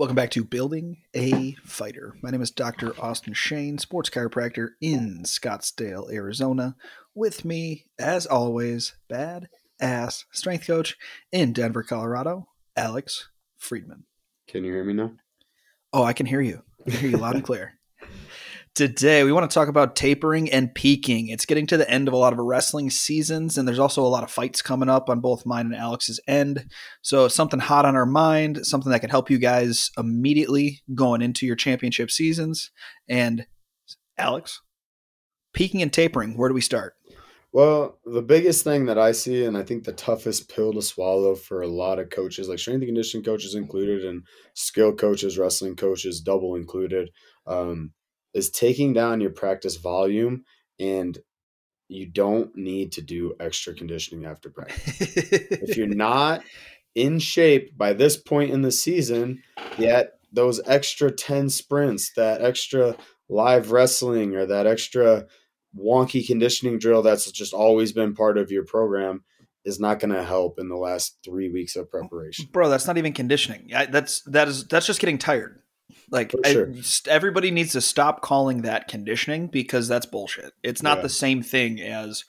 Welcome back to Building a Fighter. My name is Dr. Austin Shane, sports chiropractor in Scottsdale, Arizona. With me, as always, bad ass strength coach in Denver, Colorado, Alex Friedman. Can you hear me now? Oh, I can hear you. I can hear you loud and clear. Today, we want to talk about tapering and peaking. It's getting to the end of a lot of wrestling seasons, and there's also a lot of fights coming up on both mine and Alex's end. So, something hot on our mind, something that can help you guys immediately going into your championship seasons. And, Alex, peaking and tapering, where do we start? Well, the biggest thing that I see, and I think the toughest pill to swallow for a lot of coaches, like strength and conditioning coaches included, and skill coaches, wrestling coaches, double included, um, is taking down your practice volume and you don't need to do extra conditioning after practice. if you're not in shape by this point in the season, yet those extra 10 sprints, that extra live wrestling or that extra wonky conditioning drill that's just always been part of your program is not going to help in the last three weeks of preparation. Bro, that's not even conditioning. I, that's that is that's just getting tired. Like sure. I, everybody needs to stop calling that conditioning because that's bullshit. It's not yeah. the same thing as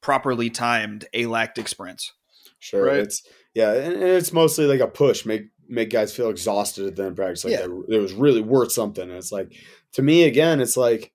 properly timed alactic sprints. Sure, right? it's yeah, and it's mostly like a push, make make guys feel exhausted at the end practice, like yeah. it was really worth something. And it's like to me again, it's like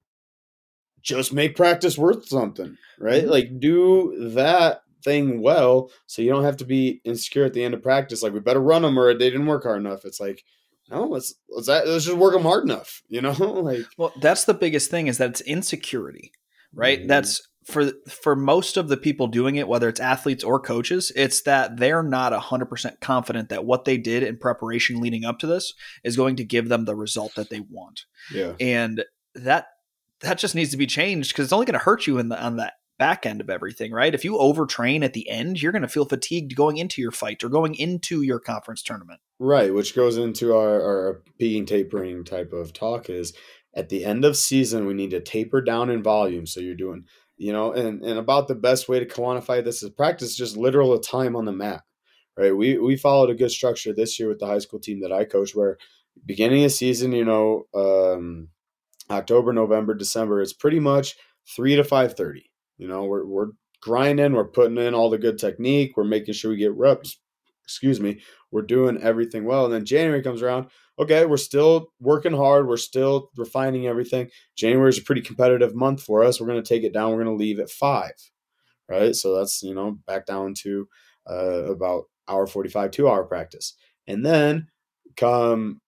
just make practice worth something, right? Mm-hmm. Like do that thing well, so you don't have to be insecure at the end of practice. Like we better run them or they didn't work hard enough. It's like no, let's let's let's just work them hard enough, you know. like, well, that's the biggest thing is that it's insecurity, right? Mm-hmm. That's for for most of the people doing it, whether it's athletes or coaches, it's that they're not hundred percent confident that what they did in preparation leading up to this is going to give them the result that they want. Yeah, and that that just needs to be changed because it's only going to hurt you in the on that back end of everything, right? If you overtrain at the end, you're going to feel fatigued going into your fight or going into your conference tournament. Right, which goes into our, our peaking tapering type of talk is at the end of season, we need to taper down in volume. So you're doing, you know, and, and about the best way to quantify this is practice just literal time on the mat, right? We, we followed a good structure this year with the high school team that I coach where beginning of season, you know, um, October, November, December, it's pretty much three to 530 you know, we're, we're grinding, we're putting in all the good technique, we're making sure we get reps. Excuse me, we're doing everything well. And then January comes around. Okay, we're still working hard. We're still refining everything. January is a pretty competitive month for us. We're going to take it down. We're going to leave at five, right? So that's you know back down to uh, about hour forty-five, two hour practice, and then come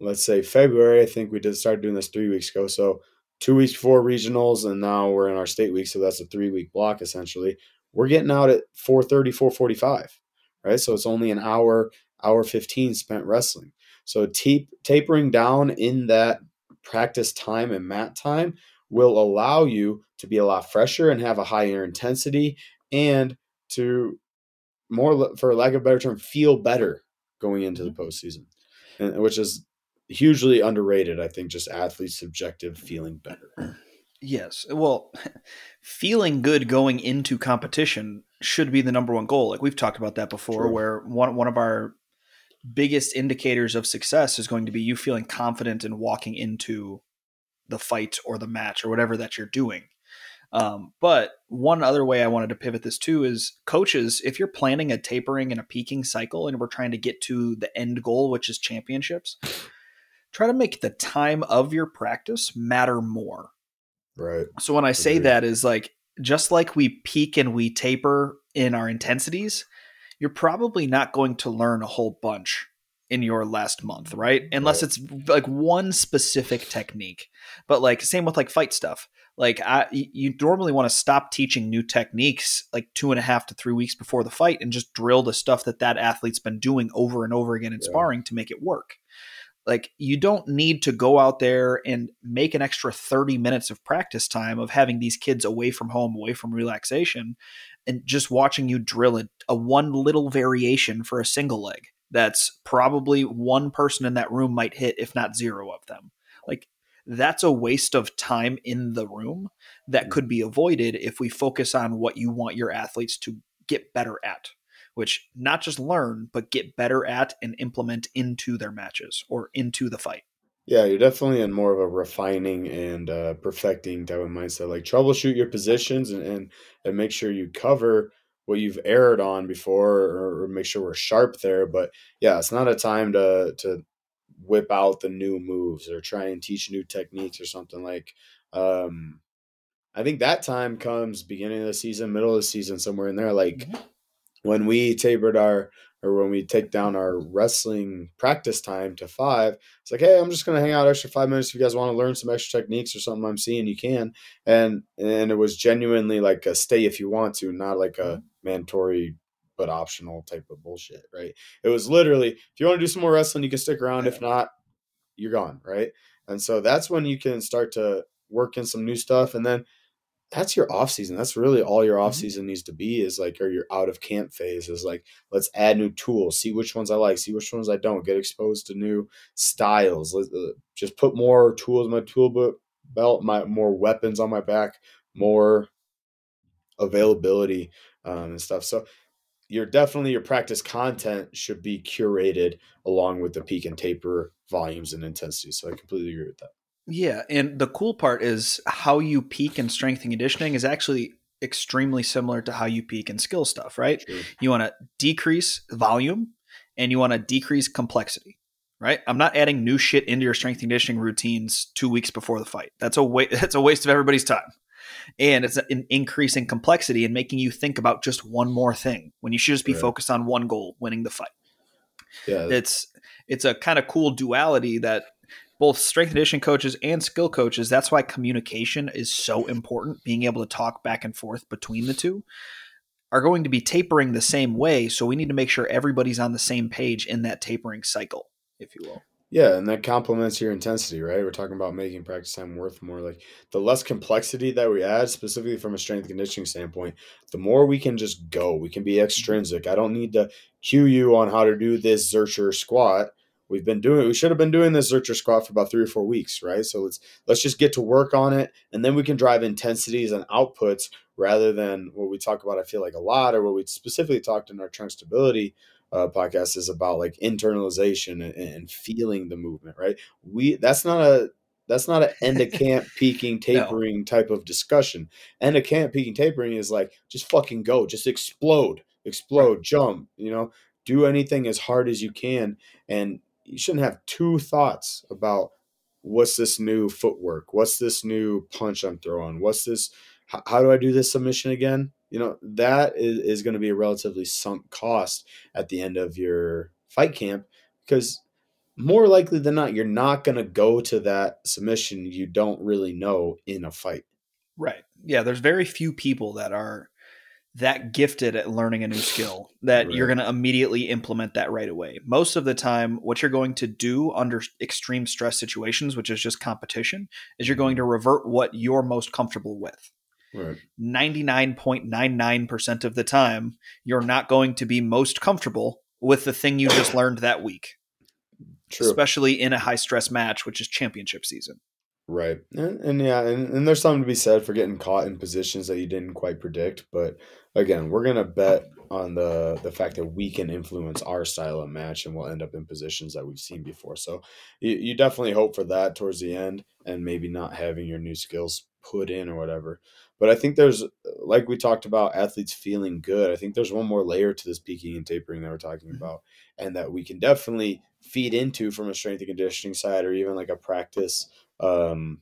let's say February. I think we did start doing this three weeks ago. So two weeks before regionals, and now we're in our state week, so that's a three week block essentially. We're getting out at 4:30, 4:45, right? So it's only an hour, hour 15 spent wrestling. So tape, tapering down in that practice time and mat time will allow you to be a lot fresher and have a higher intensity and to more for lack of a better term feel better going into the mm-hmm. postseason and, which is hugely underrated. I think just athletes' subjective feeling better. Yes. Well, feeling good going into competition should be the number one goal. Like we've talked about that before, True. where one one of our biggest indicators of success is going to be you feeling confident in walking into the fight or the match or whatever that you're doing. Um, but one other way I wanted to pivot this too is coaches, if you're planning a tapering and a peaking cycle and we're trying to get to the end goal, which is championships, try to make the time of your practice matter more. Right. So when I say Agreed. that is like just like we peak and we taper in our intensities, you're probably not going to learn a whole bunch in your last month, right? Unless right. it's like one specific technique. But like same with like fight stuff. Like I, you normally want to stop teaching new techniques like two and a half to three weeks before the fight and just drill the stuff that that athlete's been doing over and over again in yeah. sparring to make it work. Like you don't need to go out there and make an extra 30 minutes of practice time of having these kids away from home, away from relaxation, and just watching you drill a, a one little variation for a single leg. That's probably one person in that room might hit, if not zero of them. Like that's a waste of time in the room that mm. could be avoided if we focus on what you want your athletes to get better at which not just learn, but get better at and implement into their matches or into the fight. Yeah, you're definitely in more of a refining and uh, perfecting type of mindset. Like troubleshoot your positions and, and, and make sure you cover what you've erred on before or, or make sure we're sharp there. But yeah, it's not a time to to whip out the new moves or try and teach new techniques or something like um I think that time comes beginning of the season, middle of the season, somewhere in there. Like mm-hmm. When we tapered our or when we take down our wrestling practice time to five, it's like, hey, I'm just gonna hang out extra five minutes if you guys want to learn some extra techniques or something I'm seeing, you can. And and it was genuinely like a stay if you want to, not like a mm-hmm. mandatory but optional type of bullshit, right? It was literally if you want to do some more wrestling, you can stick around. If not, you're gone, right? And so that's when you can start to work in some new stuff. And then that's your off season. That's really all your off mm-hmm. season needs to be is like, or your out of camp phase is like, let's add new tools, see which ones I like, see which ones I don't, get exposed to new styles. Let, uh, just put more tools in my tool belt, my more weapons on my back, more availability um, and stuff. So you're definitely your practice content should be curated along with the peak and taper volumes and intensity. So I completely agree with that. Yeah, and the cool part is how you peak in strength and conditioning is actually extremely similar to how you peak in skill stuff, right? You want to decrease volume and you want to decrease complexity, right? I'm not adding new shit into your strength and conditioning routines 2 weeks before the fight. That's a wa- that's a waste of everybody's time. And it's an increase in complexity and making you think about just one more thing when you should just be right. focused on one goal, winning the fight. Yeah. It's it's a kind of cool duality that both strength and conditioning coaches and skill coaches, that's why communication is so important. Being able to talk back and forth between the two are going to be tapering the same way. So we need to make sure everybody's on the same page in that tapering cycle, if you will. Yeah, and that complements your intensity, right? We're talking about making practice time worth more. Like the less complexity that we add, specifically from a strength conditioning standpoint, the more we can just go. We can be extrinsic. I don't need to cue you on how to do this Zercher squat we've been doing we should have been doing this Zercher squat for about three or four weeks, right? So let's let's just get to work on it and then we can drive intensities and outputs rather than what we talk about, I feel like a lot, or what we specifically talked in our trunk stability uh, podcast is about like internalization and, and, feeling the movement, right? We that's not a that's not an end of camp peaking tapering no. type of discussion. End of camp peaking tapering is like just fucking go, just explode, explode, jump, you know, do anything as hard as you can and you shouldn't have two thoughts about what's this new footwork? What's this new punch i'm throwing? What's this how, how do i do this submission again? You know that is, is going to be a relatively sunk cost at the end of your fight camp because more likely than not you're not going to go to that submission you don't really know in a fight. Right. Yeah there's very few people that are that gifted at learning a new skill that right. you're going to immediately implement that right away. Most of the time, what you're going to do under extreme stress situations, which is just competition, is you're going to mm-hmm. revert what you're most comfortable with. Right. 99.99% of the time, you're not going to be most comfortable with the thing you just learned that week. True. Especially in a high stress match, which is championship season. Right. And, and yeah, and, and there's something to be said for getting caught in positions that you didn't quite predict. But again, we're gonna bet on the the fact that we can influence our style of match and we'll end up in positions that we've seen before. So you, you definitely hope for that towards the end and maybe not having your new skills put in or whatever. But I think there's like we talked about athletes feeling good. I think there's one more layer to this peaking and tapering that we're talking mm-hmm. about and that we can definitely feed into from a strength and conditioning side or even like a practice um,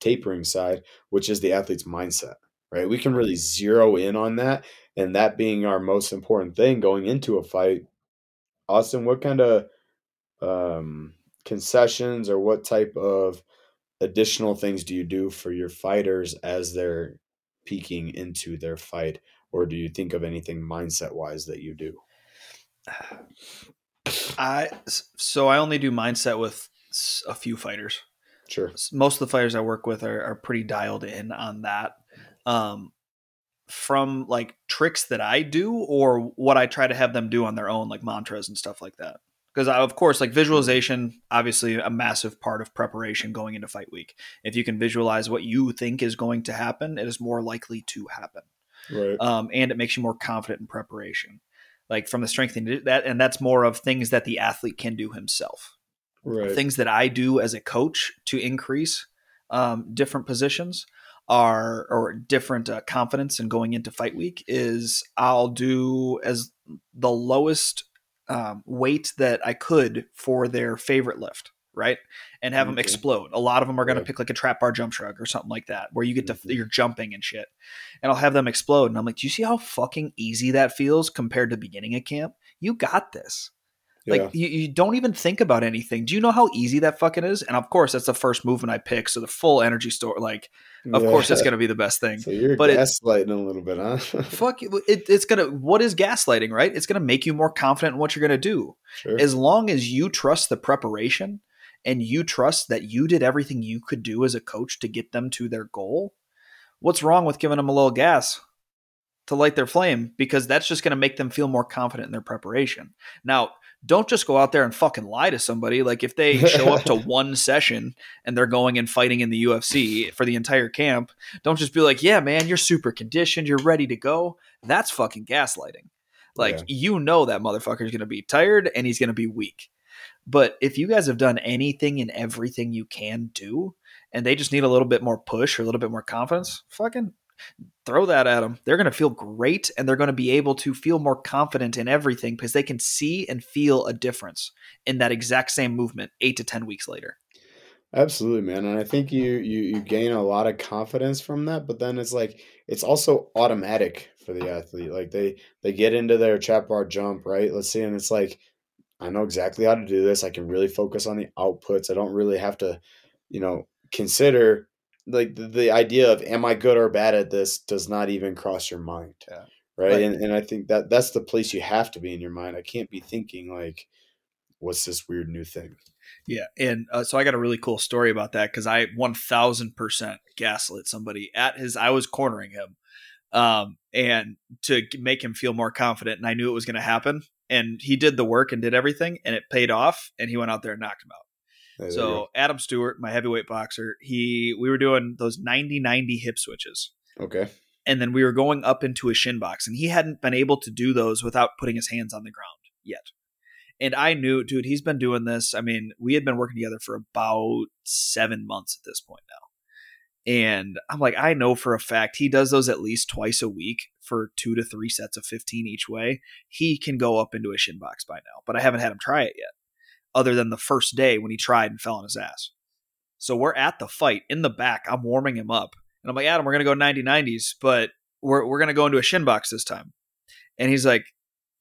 tapering side, which is the athlete's mindset, right? We can really zero in on that, and that being our most important thing going into a fight. Austin, what kind of um, concessions or what type of additional things do you do for your fighters as they're peaking into their fight? Or do you think of anything mindset wise that you do? I so I only do mindset with a few fighters. Sure. Most of the fighters I work with are, are pretty dialed in on that. Um, from like tricks that I do or what I try to have them do on their own, like mantras and stuff like that. Because of course, like visualization, obviously a massive part of preparation going into fight week. If you can visualize what you think is going to happen, it is more likely to happen. Right. Um, and it makes you more confident in preparation. like from the strengthening that, and that's more of things that the athlete can do himself. Right. Things that I do as a coach to increase um, different positions are or different uh, confidence in going into fight week is I'll do as the lowest um, weight that I could for their favorite lift, right? And have them explode. A lot of them are going to pick like a trap bar jump shrug or something like that, where you get to Mhm. you're jumping and shit. And I'll have them explode, and I'm like, do you see how fucking easy that feels compared to beginning a camp? You got this. Yeah. Like you, you don't even think about anything. Do you know how easy that fucking is? And of course, that's the first movement I pick. So the full energy store, like, of course, it's going to be the best thing. So you're but it- gaslighting a little bit, huh? Fuck it, it, it's gonna. What is gaslighting? Right? It's gonna make you more confident in what you're gonna do. sure. As long as you trust the preparation and you trust that you did everything you could do as a coach to get them to their goal. What's wrong with giving them a little gas to light their flame? Because that's just gonna make them feel more confident in their preparation. Now, don't just go out there and fucking lie to somebody. Like if they show up to one session and they're going and fighting in the UFC for the entire camp, don't just be like, "Yeah, man, you're super conditioned, you're ready to go." That's fucking gaslighting. Like Yeah. you know that motherfucker's going to be tired and he's going to be weak. But if you guys have done anything and everything you can do and they just need a little bit more push or a little bit more confidence, fucking throw that at them. They're going to feel great and they're going to be able to feel more confident in everything because they can see and feel a difference in that exact same movement 8 to 10 weeks later. Absolutely, man. And I think you you you gain a lot of confidence from that, but then it's like it's also automatic for the athlete. Like they they get into their trap bar jump, right? Let's see, and it's like I know exactly how to do this. I can really focus on the outputs. I don't really have to, you know, consider like the, the idea of am I good or bad at this does not even cross your mind. Yeah. Right. And and I think that that's the place you have to be in your mind. I can't be thinking like, what's this weird new thing? Yeah, and uh, so I got a really cool story about that because I one thousand percent gaslit somebody at his. I was cornering him, um, and to make him feel more confident, and I knew it was going to happen, and he did the work and did everything, and it paid off, and he went out there and knocked him out. There So. Adam Stewart, my heavyweight boxer, he we were doing those 90-90 hip switches. okay. And then we were going up into a shin box, and he hadn't been able to do those without putting his hands on the ground yet. And I knew, dude, he's been doing this. I mean, we had been working together for about seven months at this point now. And I'm like, I know for a fact he does those at least twice a week for two to three sets of 15 each way. He can go up into a shin box by now, but I haven't had him try it yet, other than the first day when he tried and fell on his ass. So we're at the fight in the back. I'm warming him up. And I'm like, Adam, we're going to go 90 90s, but we're, we're going to go into a shin box this time. And he's like,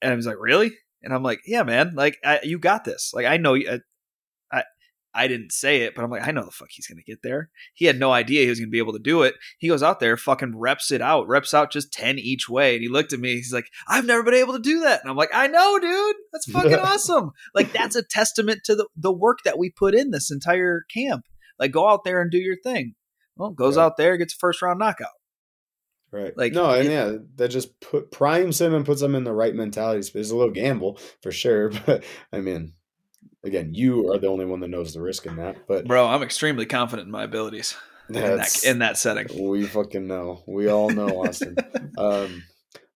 and I was like, really? And I'm like, yeah, man, like I, you got this. Like I know, you- I, I, didn't say it, but I'm like, I know the fuck he's gonna get there. He had no idea he was gonna be able to do it. He goes out there, fucking reps it out, reps out just ten each way, and he looked at me. He's like, I've never been able to do that, and I'm like, I know, dude, that's fucking awesome. Like that's a testament to the the work that we put in this entire camp. Like go out there and do your thing. Well, goes Yeah. out there, gets a first round knockout. Right. Like, no, and it- yeah, that just put primes him and puts him in the right mentality. It's a little gamble for sure, but I mean, again, you are the only one that knows the risk in that. But Bro, I'm extremely confident in my abilities in that in that setting. we fucking know. We all know Austin. um,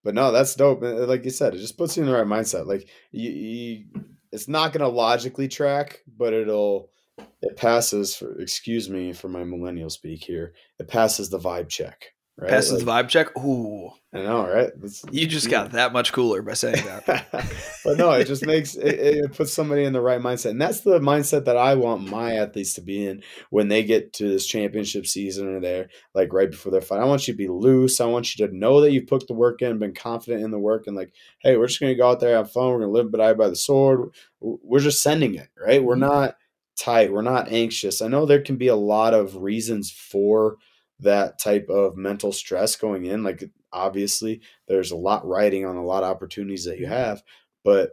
but no, that's dope. Like you said, it just puts you in the right mindset. Like you, you it's not going to logically track, but it'll it passes. For, excuse me for my millennial speak here. It passes the vibe check. Right? Passes the vibe check. Ooh, I know, right? That's- you just yeah. got that much cooler by saying that. but no, it just makes it, it puts somebody in the right mindset, and that's the mindset that I want my athletes to be in when they get to this championship season or they're like right before their fight. I want you to be loose. I want you to know that you've put the work in, been confident in the work, and like, hey, we're just gonna go out there have fun. We're gonna live but die by the sword. We're just sending it, right? We're Mhm. not tight. We're not anxious. I know there can be a lot of reasons for that type of mental stress going in. Like obviously, there's a lot riding on a lot of opportunities that you have, but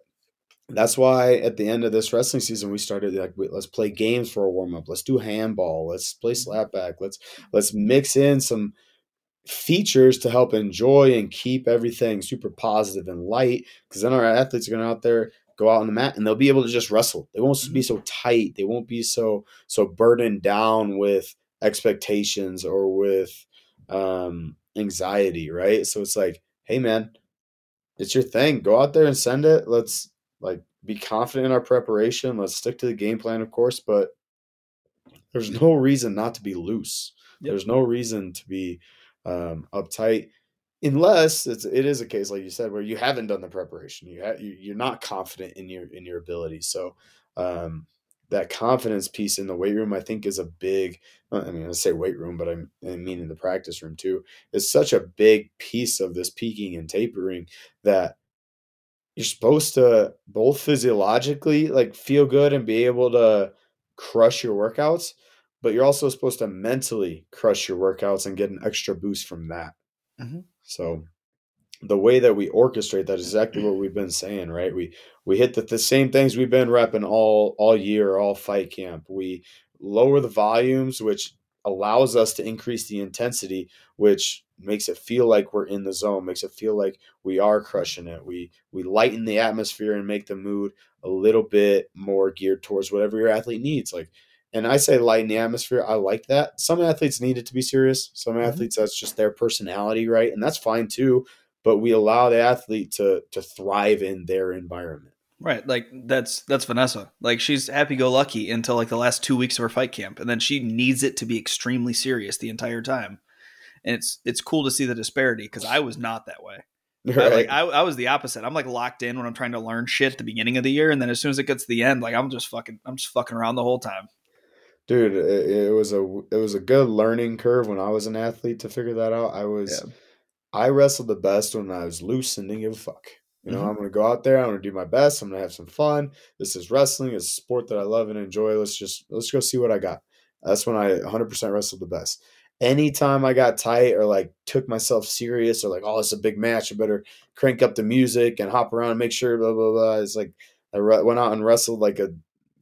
that's why at the end of this wrestling season we started like let's play games for a warm up. Let's do handball. Let's play mm-hmm. slapback. Let's let's mix in some features to help enjoy and keep everything super positive and light because then our athletes are going to out there go out on the mat and they'll be able to just wrestle. They won't be mm-hmm. so tight. They won't be so so burdened down with expectations or with um anxiety, right? So it's like, hey man, it's your thing. Go out there and send it. Let's like be confident in our preparation. Let's stick to the game plan, of course, but there's no reason not to be loose. Yep. There's no reason to be um, uptight unless it's it is a case like you said where you haven't done the preparation. You, ha- you you're not confident in your in your ability. So um, that confidence piece in the weight room, I think, is a big. I mean, I say weight room, but I'm, I mean in the practice room too. Is such a big piece of this peaking and tapering that you're supposed to both physiologically like feel good and be able to crush your workouts, but you're also supposed to mentally crush your workouts and get an extra boost from that. Mm-hmm. So the way that we orchestrate that is exactly what we've been saying, right? We we hit the, the same things we've been repping all all year, all fight camp. We lower the volumes, which allows us to increase the intensity, which makes it feel like we're in the zone, makes it feel like we are crushing it. We we lighten the atmosphere and make the mood a little bit more geared towards whatever your athlete needs. Like and I say lighten the atmosphere. I like that. Some athletes need it to be serious. Some mm-hmm. athletes that's just their personality, right? And that's fine too but we allow the athlete to to thrive in their environment. Right, like that's that's Vanessa. Like she's happy go lucky until like the last two weeks of her fight camp, and then she needs it to be extremely serious the entire time. And it's it's cool to see the disparity because I was not that way. Right. I, like I, I was the opposite. I'm like locked in when I'm trying to learn shit at the beginning of the year, and then as soon as it gets to the end, like I'm just fucking I'm just fucking around the whole time. Dude, it, it was a it was a good learning curve when I was an athlete to figure that out. I was. Yeah I wrestled the best when I was loose and didn't give a fuck. You know, mm-hmm. I'm going to go out there. I'm going to do my best. I'm going to have some fun. This is wrestling. It's a sport that I love and enjoy. Let's just let's go see what I got. That's when I 100% wrestled the best. Anytime I got tight or like took myself serious or like, oh, it's a big match. I better crank up the music and hop around and make sure. Blah blah blah. It's like I re- went out and wrestled like a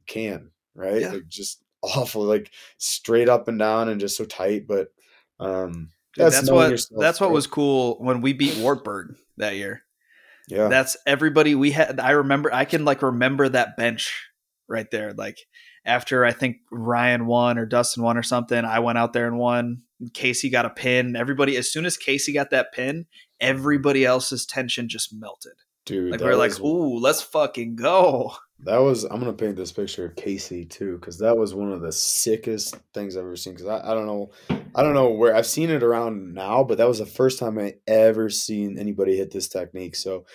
can, right? Yeah. Like just awful, like straight up and down and just so tight. But um, that's, that's what yourself, that's what was cool when we beat Wartburg that year. Yeah. That's everybody we had I remember I can like remember that bench right there. Like after I think Ryan won or Dustin won or something, I went out there and won. Casey got a pin. Everybody as soon as Casey got that pin, everybody else's tension just melted. Dude, like we're like, ooh, let's fucking go. That was I'm gonna paint this picture of Casey too, because that was one of the sickest things I've ever seen. Because I, I don't know, I don't know where I've seen it around now, but that was the first time I ever seen anybody hit this technique. So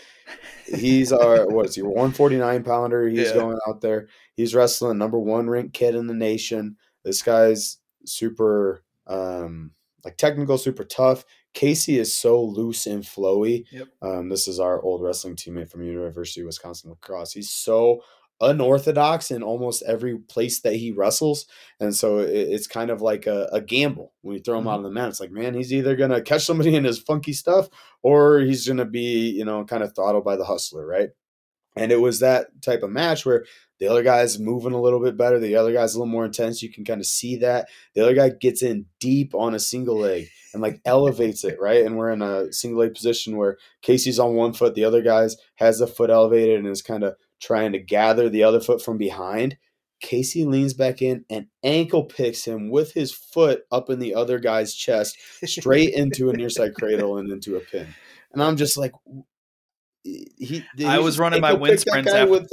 he's our what is he 149 pounder? He's yeah. going out there. He's wrestling number one ranked kid in the nation. This guy's super um like technical, super tough. Casey is so loose and flowy. Yep. Um, this is our old wrestling teammate from University of Wisconsin La Crosse. He's so unorthodox in almost every place that he wrestles, and so it, it's kind of like a, a, gamble when you throw him mm-hmm. out on the mat. It's like, man, he's either gonna catch somebody in his funky stuff, or he's gonna be, you know, kind of throttled by the hustler, right? And it was that type of match where the other guy's moving a little bit better. The other guy's a little more intense. You can kind of see that. The other guy gets in deep on a single leg and like elevates it, right? And we're in a single leg position where Casey's on one foot, the other guy's has the foot elevated and is kind of trying to gather the other foot from behind. Casey leans back in and ankle picks him with his foot up in the other guy's chest, straight into a near side cradle and into a pin. And I'm just like, he, I was running my wind sprints after, with...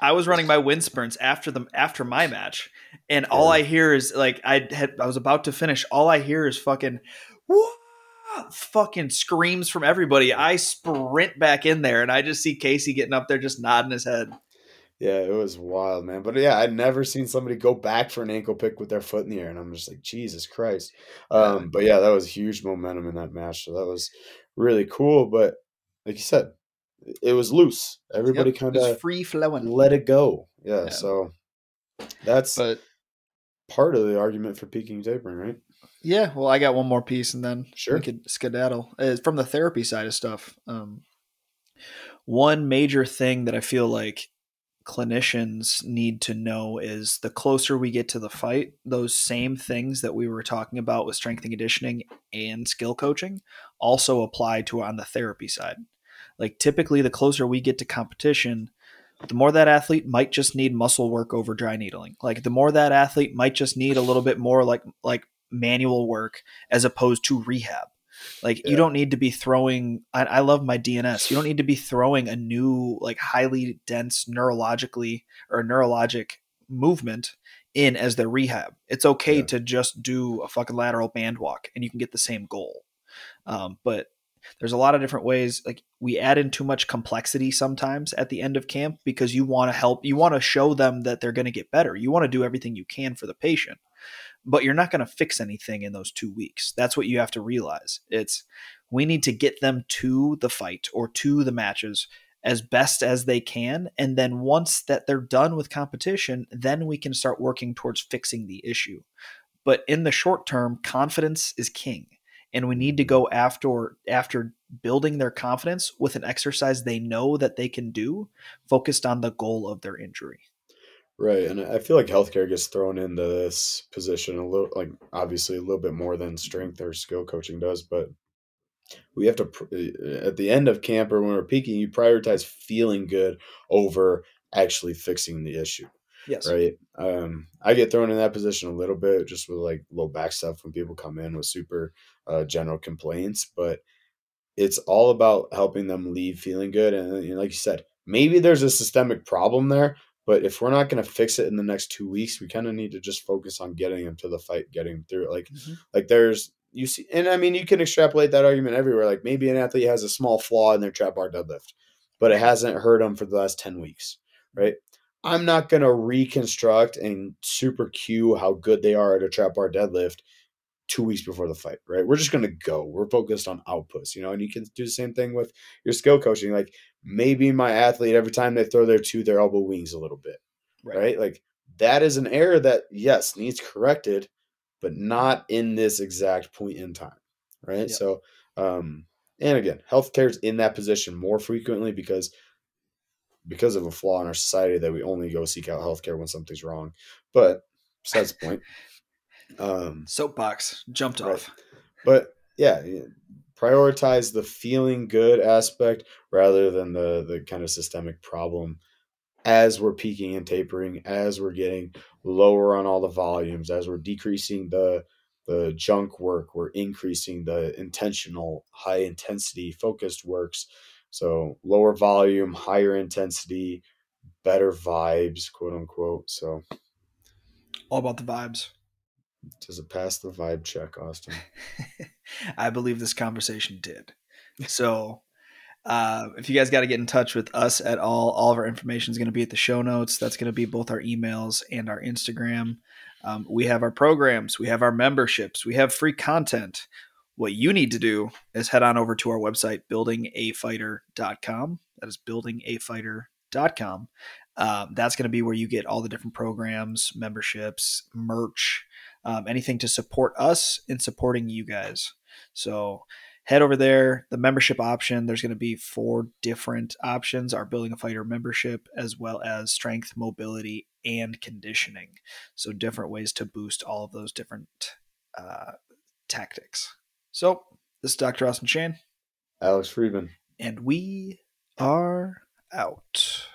I was running my wind sprints after them after my match, and yeah. all I hear is like I had I was about to finish. All I hear is fucking, fucking screams from everybody. I sprint back in there, and I just see Casey getting up there, just nodding his head. Yeah, it was wild, man. But yeah, I'd never seen somebody go back for an ankle pick with their foot in the air, and I'm just like, Jesus Christ. Um, but yeah, that was huge momentum in that match, so that was really cool. But like you said, it was loose. Everybody yep, kind of free flowing. Let it go. Yeah, yeah. So that's but, part of the argument for peaking tapering, right? Yeah. Well, I got one more piece, and then sure we could skedaddle. Uh, from the therapy side of stuff, um, one major thing that I feel like clinicians need to know is the closer we get to the fight, those same things that we were talking about with strength and conditioning and skill coaching also apply to on the therapy side. Like typically, the closer we get to competition, the more that athlete might just need muscle work over dry needling. Like the more that athlete might just need a little bit more like like manual work as opposed to rehab. Like Yeah. you don't need to be throwing. I, I love my DNS. You don't need to be throwing a new like highly dense neurologically or neurologic movement in as their rehab. It's okay Yeah. to just do a fucking lateral band walk and you can get the same goal. Um, but there's a lot of different ways. Like we add in too much complexity sometimes at the end of camp because you want to help, you want to show them that they're going to get better. You want to do everything you can for the patient, but you're not going to fix anything in those two weeks. That's what you have to realize. It's we need to get them to the fight or to the matches as best as they can. And then once that they're done with competition, then we can start working towards fixing the issue. But in the short term, confidence is king. And we need to go after after building their confidence with an exercise they know that they can do, focused on the goal of their injury. Right, and I feel like healthcare gets thrown into this position a little, like obviously a little bit more than strength or skill coaching does. But we have to, uh, at the end of camp or when we're peaking, you prioritize feeling good over actually fixing the issue. Yes. Right. Um, I get thrown in that position a little bit just with like low back stuff when people come in with super uh, general complaints, but it's all about helping them leave feeling good. And, know, like you said, maybe there's a systemic problem there, but if we're not going to fix it in the next two weeks, we kind of need to just focus on getting them to the fight, getting them through it. Like, Mhm. like there's you see, and I mean, you can extrapolate that argument everywhere. Like maybe an athlete has a small flaw in their trap bar deadlift, but it hasn't hurt them for the last ten weeks, right? I'm not going to reconstruct and super cue how good they are at a trap bar deadlift two weeks before the fight, right? We're just going to go. We're focused on outputs, you know, and you can do the same thing with your skill coaching. Like maybe my athlete, every time they throw their two, their elbow wings a little bit, right? Like that is an error that, yes, needs corrected, but not in this exact point in time, right? Yep. So, um, and again, healthcare is in that position more frequently because because of a flaw in our society that we only go seek out healthcare when something's wrong. But besides the point, um, Soapbox jumped Right. off. but yeah, yeah, prioritize the feeling good aspect rather than the the kind of systemic problem as we're peaking and tapering, as we're getting lower on all the volumes, as we're decreasing the the junk work, we're increasing the intentional, high intensity, focused works. So lower volume, higher intensity, better vibes, quote unquote. So All about the vibes. does it pass the vibe check, Austin? I believe this conversation did. So, uh, if you guys got to get in touch with us at all, all of our information is going to be at the show notes. That's going to be both our emails and our Instagram. Um, we have our programs, we have our memberships, we have free content. What you need to do is head on over to our website, buildingafighter.com. That is buildingafighter.com. Um, that's going to be where you get all the different programs, memberships, merch, um, anything to support us in supporting you guys. So head over there. The membership option, there's going to be four different options our Building a Fighter membership, as well as strength, mobility, and conditioning. So different ways to boost all of those different uh, tactics. So this is Dr. Austin Shane, Alex Friedman. and we are out.